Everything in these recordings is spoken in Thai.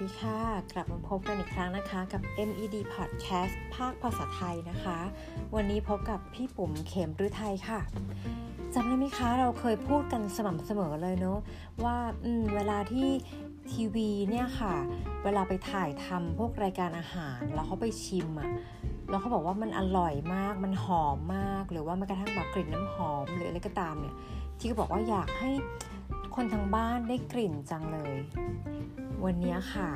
ดีค่ะ กลับมาพบกันอีกครั้งนะคะกับ MED Podcast ภาคภาษาไทยนะคะ วันนี้พบกับพี่ปุ๋มเข็มรือไทยค่ะจำได้ไหมคะเราเคยพูดกันสม่ำเสมอเลยเนาะว่าเวลาที่ทีวีเนี่ยค่ะ เวลาไปถ่ายทำพวกรายการอาหาร แล้วเขาไปชิมอะ่ะแล้วเขาบอกว่ามันอร่อยมาก มันหอมมาก หรือว่าแม้กระทั่งแบบกลิ่นน้ำหอมหรืออะไรก็ตามเนี่ยที่ก็บอกว่าอยากให้คนทางบ้านได้กลิ่นจังเลย วันนี้ค่ะ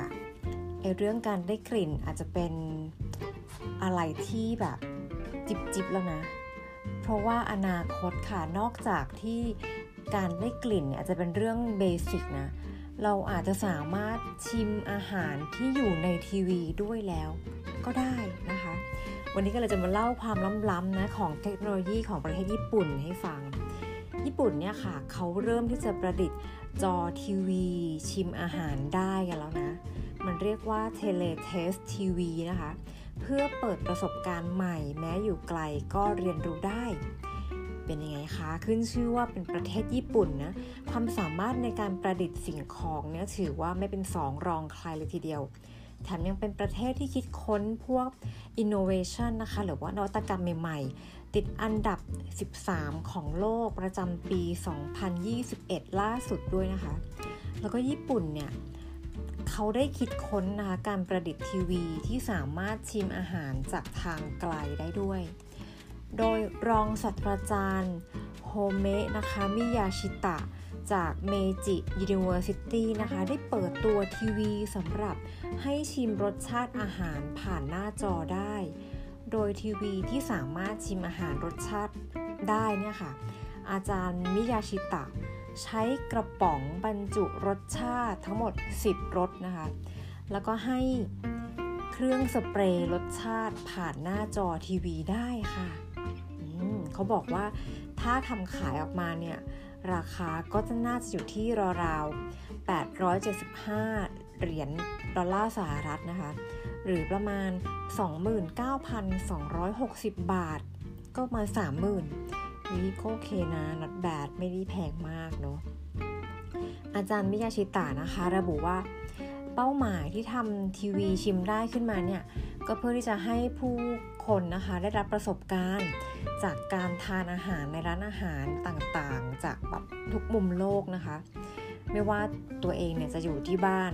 ไอเรื่องการได้กลิ่นอาจจะเป็นอะไรที่แบบจิบจิบแล้วนะ เพราะว่าอนาคตค่ะนอกจากที่การได้กลิ่นเนี่ยจะเป็นเรื่องเบสิกนะเราอาจจะสามารถชิมอาหารที่อยู่ในทีวีด้วยแล้วก็ได้นะคะ วันนี้ก็เลยจะมาเล่าความล้ำๆนะของเทคโนโลยีของประเทศญี่ปุ่นให้ฟัง ญี่ปุ่นเนี่ยค่ะเขาเริ่มที่จะประดิษฐ์จอทีวี ชิมอาหารได้กันแล้วนะ มันเรียกว่า Tele Taste TV นะคะ เพื่อเปิดประสบการณ์ใหม่ แม้อยู่ไกลก็เรียนรู้ได้ เป็นยังไงคะ ขึ้นชื่อว่าเป็นประเทศญี่ปุ่นนะ ความสามารถในการประดิษฐ์สิ่งของเนี่ยถือว่าไม่เป็นสองรองใครเลยทีเดียว แถมยังเป็นประเทศที่คิดค้นพวก innovation นะคะ หรือว่านวัตกรรมใหม่ ๆ ติดอันดับ 13 ของโลกประจำปี 2021 ล่าสุดด้วยนะคะ แล้วก็ญี่ปุ่นเนี่ยเขาได้คิดค้นนะคะการประดิษฐ์ทีวีที่สามารถชิมอาหารจากทางไกลได้ด้วย โดยรองศาสตราจารย์โฮเมะนะคะมิยาชิตะ จาก Meiji University นะคะ ได้เปิดตัวทีวีสำหรับให้ชิมรสชาติอาหารผ่านหน้าจอได้ โดยทีวีที่สามารถชิมอาหารรสชาติได้เนี่ยค่ะ อาจารย์มิยาชิตะ ใช้กระป๋องบรรจุรสชาติทั้งหมด 10 รสนะคะ แล้วก็ให้เครื่องสเปรย์รสชาติผ่านหน้าจอทีวีได้ค่ะเขาบอกว่าถ้าทำขายออกมาเนี่ย ราคาก็จะน่าจะอยู่ที่ราวๆ 875 เหรียญดอลลาร์สหรัฐนะคะ หรือประมาณ 29,260 บาท ก็มา 30,000นี่ก็โอเคนะนัดแบดไม่ได้แพงมากเนาะอาจารย์มิยาชิตะนะคะ ระบุว่า เป้าหมายที่ทำทีวีชิมได้ขึ้นมาเนี่ยก็เพื่อที่จะให้ผู้คนนะคะได้รับประสบการณ์ จากการทานอาหารในร้านอาหารต่างๆ จากแบบทุกมุมโลกนะคะ ไม่ว่าตัวเองเนี่ยจะอยู่ที่บ้าน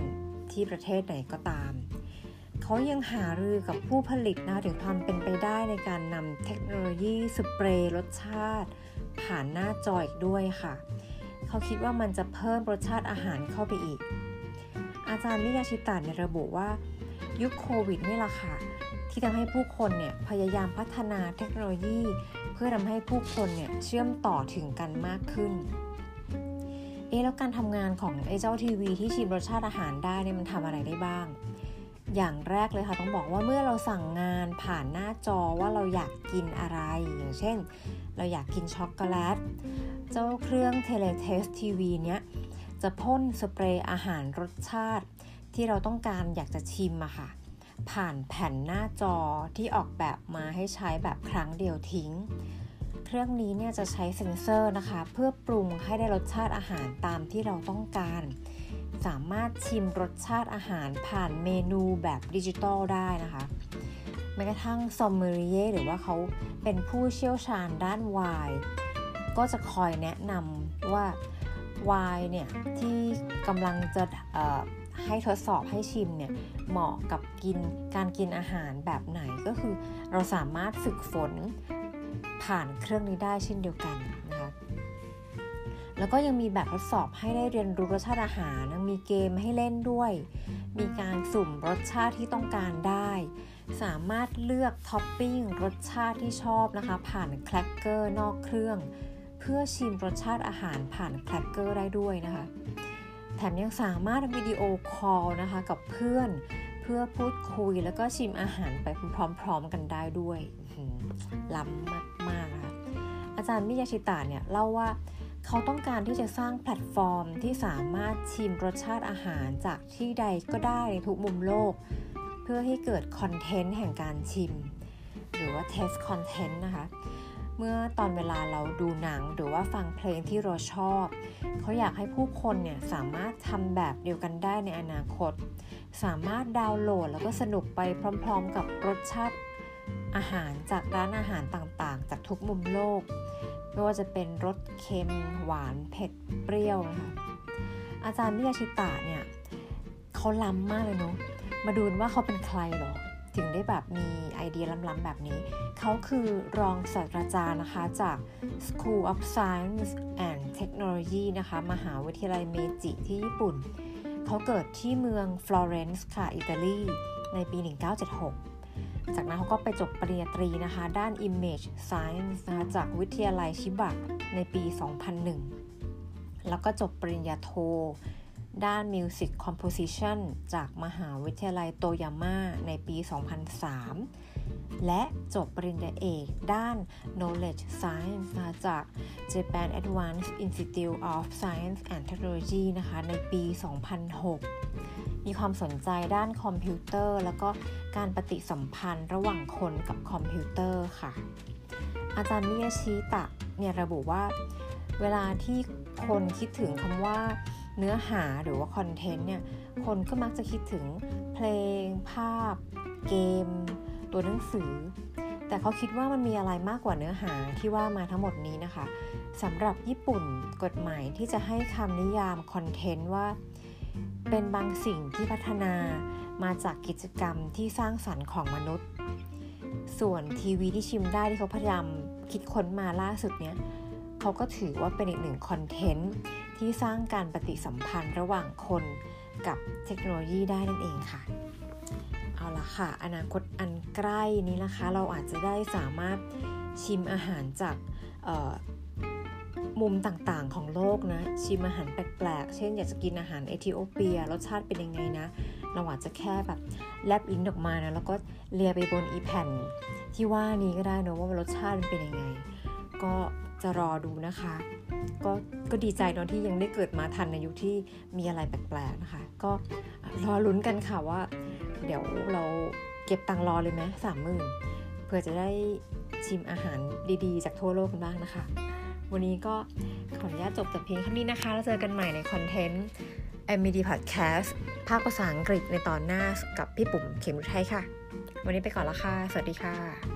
ที่ประเทศไหนก็ตามเขายังหารือกับผู้ผลิตนะถึงความเป็นไปได้ในการนำเทคโนโลยีสเปรย์รสชาติ ผ่านหน้าจออีกด้วยค่ะ เขาคิดว่ามันจะเพิ่มรสชาติอาหารเข้าไปอีก อาจารย์มิยาชิตะในระบุว่า ยุคโควิดนี่แหละค่ะ ที่ทำให้ผู้คนเนี่ยพยายามพัฒนาเทคโนโลยี เพื่อทำให้ผู้คนเนี่ยเชื่อมต่อถึงกันมากขึ้นเอ๊แล้วการทำงานของไอ้เจ้าทีวีที่ชิมรสชาติอาหารได้เนี่ยมันทำอะไรได้บ้าง อย่างแรกเลยค่ะต้องบอกว่าเมื่อเราสั่งงานผ่านหน้าจอว่าเราอยากกินอะไร อย่างเช่น เราอยากกินช็อกโกแลต เจ้าเครื่อง Tele Taste TV เนี้ย จะพ่นสเปรย์อาหารรสชาติ ที่เราต้องการอยากจะชิมอะค่ะ ผ่านแผ่นหน้าจอที่ออกแบบมาให้ใช้แบบครั้งเดียวทิ้ง เครื่องนี้เนี่ยจะใช้เซ็นเซอร์นะคะ เพื่อปรุงให้ได้รสชาติอาหารตามที่เราต้องการ สามารถชิมรสชาติอาหารผ่านเมนูแบบดิจิตอลได้นะคะแม้กระทั่งซอมเมลิเยร์หรือว่าเขาเป็นผู้เชี่ยวชาญด้านไวน์ก็จะคอยแนะนำว่า ไวน์เนี่ยที่กำลังจะให้ทดสอบให้ชิมเนี่ยเหมาะกับกินการกินอาหารแบบไหนก็คือเราสามารถฝึกฝนผ่านเครื่องนี้ได้เช่นเดียวกันนะคะแล้วก็ยังมีแบบทดสอบให้ได้เรียนรู้รสชาติอาหารมีเกมให้เล่นด้วย มีการสุ่มรสชาติที่ต้องการได้ สามารถเลือกท็อปปิ้งรสชาติที่ชอบนะคะผ่านแครกเกอร์นอกเครื่อง เพื่อชิมรสชาติอาหารผ่านแครกเกอร์ได้ด้วยนะคะ แถมยังสามารถวิดีโอคอลนะคะกับเพื่อนเพื่อพูดคุยแล้วก็ชิมอาหารไปพร้อมๆกันได้ด้วยล้ำมากๆนะคะอาจารย์มิยาชิตะเนี่ยเล่าว่าเขาต้องการที่จะสร้างแพลตฟอร์มที่สามารถชิมรสชาติอาหารจากที่ใดก็ได้ในทุกมุมโลก เพื่อให้เกิดคอนเทนต์แห่งการชิม หรือว่า taste content นะคะ เมื่อตอนเวลาเราดูหนังหรือว่าฟังเพลงที่เราชอบ เขาอยากให้ผู้คนเนี่ยสามารถทำแบบเดียวกันได้ในอนาคต สามารถดาวน์โหลดแล้วก็สนุกไปพร้อมๆ กับรสชาติอาหารจากร้านอาหารต่างๆ จากทุกมุมโลก ไม่ว่าจะเป็นรสเค็ม หวานเผ็ดเปรี้ยวนะคะอาจารย์มิยาชิตะเนี่ยเขาล้ำมากเลยเนาะมาดูว่าเขาเป็นใครหรอ ถึงได้แบบมีไอเดียล้ำๆแบบนี้ เขาคือรองศาสตราจารย์นะคะจาก School of Science and Technology นะคะ มหาวิทยาลัยเมจิที่ญี่ปุ่น เขาเกิดที่เมืองฟลอเรนซ์ค่ะ อิตาลี ในปี 1976 จากนั้นเขาก็ไปจบปริญญาตรีนะคะ ด้าน Image Science นะคะจากวิทยาลัยชิบะในปี 2001 แล้วก็จบปริญญาโท ด้าน Music Composition จากมหาวิทยาลัยโตยาม่าในปี 2003 และจบปริญญาเอกด้าน Knowledge Science นะคะจาก Japan Advanced Institute of Science and Technology นะคะในปี 2006 มีความสนใจด้านคอมพิวเตอร์ แล้วก็การปฏิสัมพันธ์ระหว่างคนกับคอมพิวเตอร์ค่ะ อาจารย์มิยาชิตะเนี่ยระบุว่า เวลาที่คนคิดถึงคำว่า เนื้อหาหรือว่าคอนเทนต์เนี่ยคนก็มักจะคิดถึงเพลง ภาพ เกม ตัวหนังสือ แต่เขาคิดว่ามันมีอะไรมากกว่าเนื้อหาที่ว่ามาทั้งหมดนี้นะคะสำหรับญี่ปุ่นกฎหมายที่จะให้คำนิยามคอนเทนต์ว่า เป็นบางสิ่งที่พัฒนามาจากกิจกรรมที่สร้างสรรค์ของมนุษย์ ส่วนทีวีที่ชิมได้ที่เขาพยายามคิดค้นมาล่าสุดเนี้ยเขาก็ถือว่าเป็นอีกหนึ่งคอนเทนต์ ที่สร้างการปฏิสัมพันธ์ระหว่างคนกับเทคโนโลยีได้นั่นเองค่ะ เอาละค่ะ อนาคตอันใกล้นี้นะคะ เราอาจจะได้สามารถชิมอาหารจากมุมต่างๆของโลกนะ ชิมอาหารแปลกๆ เช่นอยากจะกินอาหารเอธิโอเปีย รสชาติเป็นยังไงนะ เราอาจจะแค่แบบแลบลิ้นออกมานะ แล้วก็เลียไปบนอีแผ่นที่ว่านี้ก็ได้นะว่ารสชาติมันเป็นยังไง ก็จะรอดูนะคะ ก็ก็ดีใจเนาะที่ยังได้เกิดมาทันในยุคที่มีอะไรแปลกๆนะคะ ก็รอลุ้นกันค่ะว่า เดี๋ยวเราเก็บตังรอเลยไหมสามหมื่นเพื่อจะได้ชิมอาหารดีๆ จากทั่วโลกกันบ้างนะคะ วันนี้ก็ขออนุญาตจบแต่เพียงเท่านี้นะคะ แล้วเจอกันใหม่ในคอนเทนต์ MD Podcast ภาคภาษาอังกฤษในตอนหน้ากับพี่ปุ๋มเข็มรุไทยค่ะ วันนี้ไปก่อนละค่ะ สวัสดีค่ะ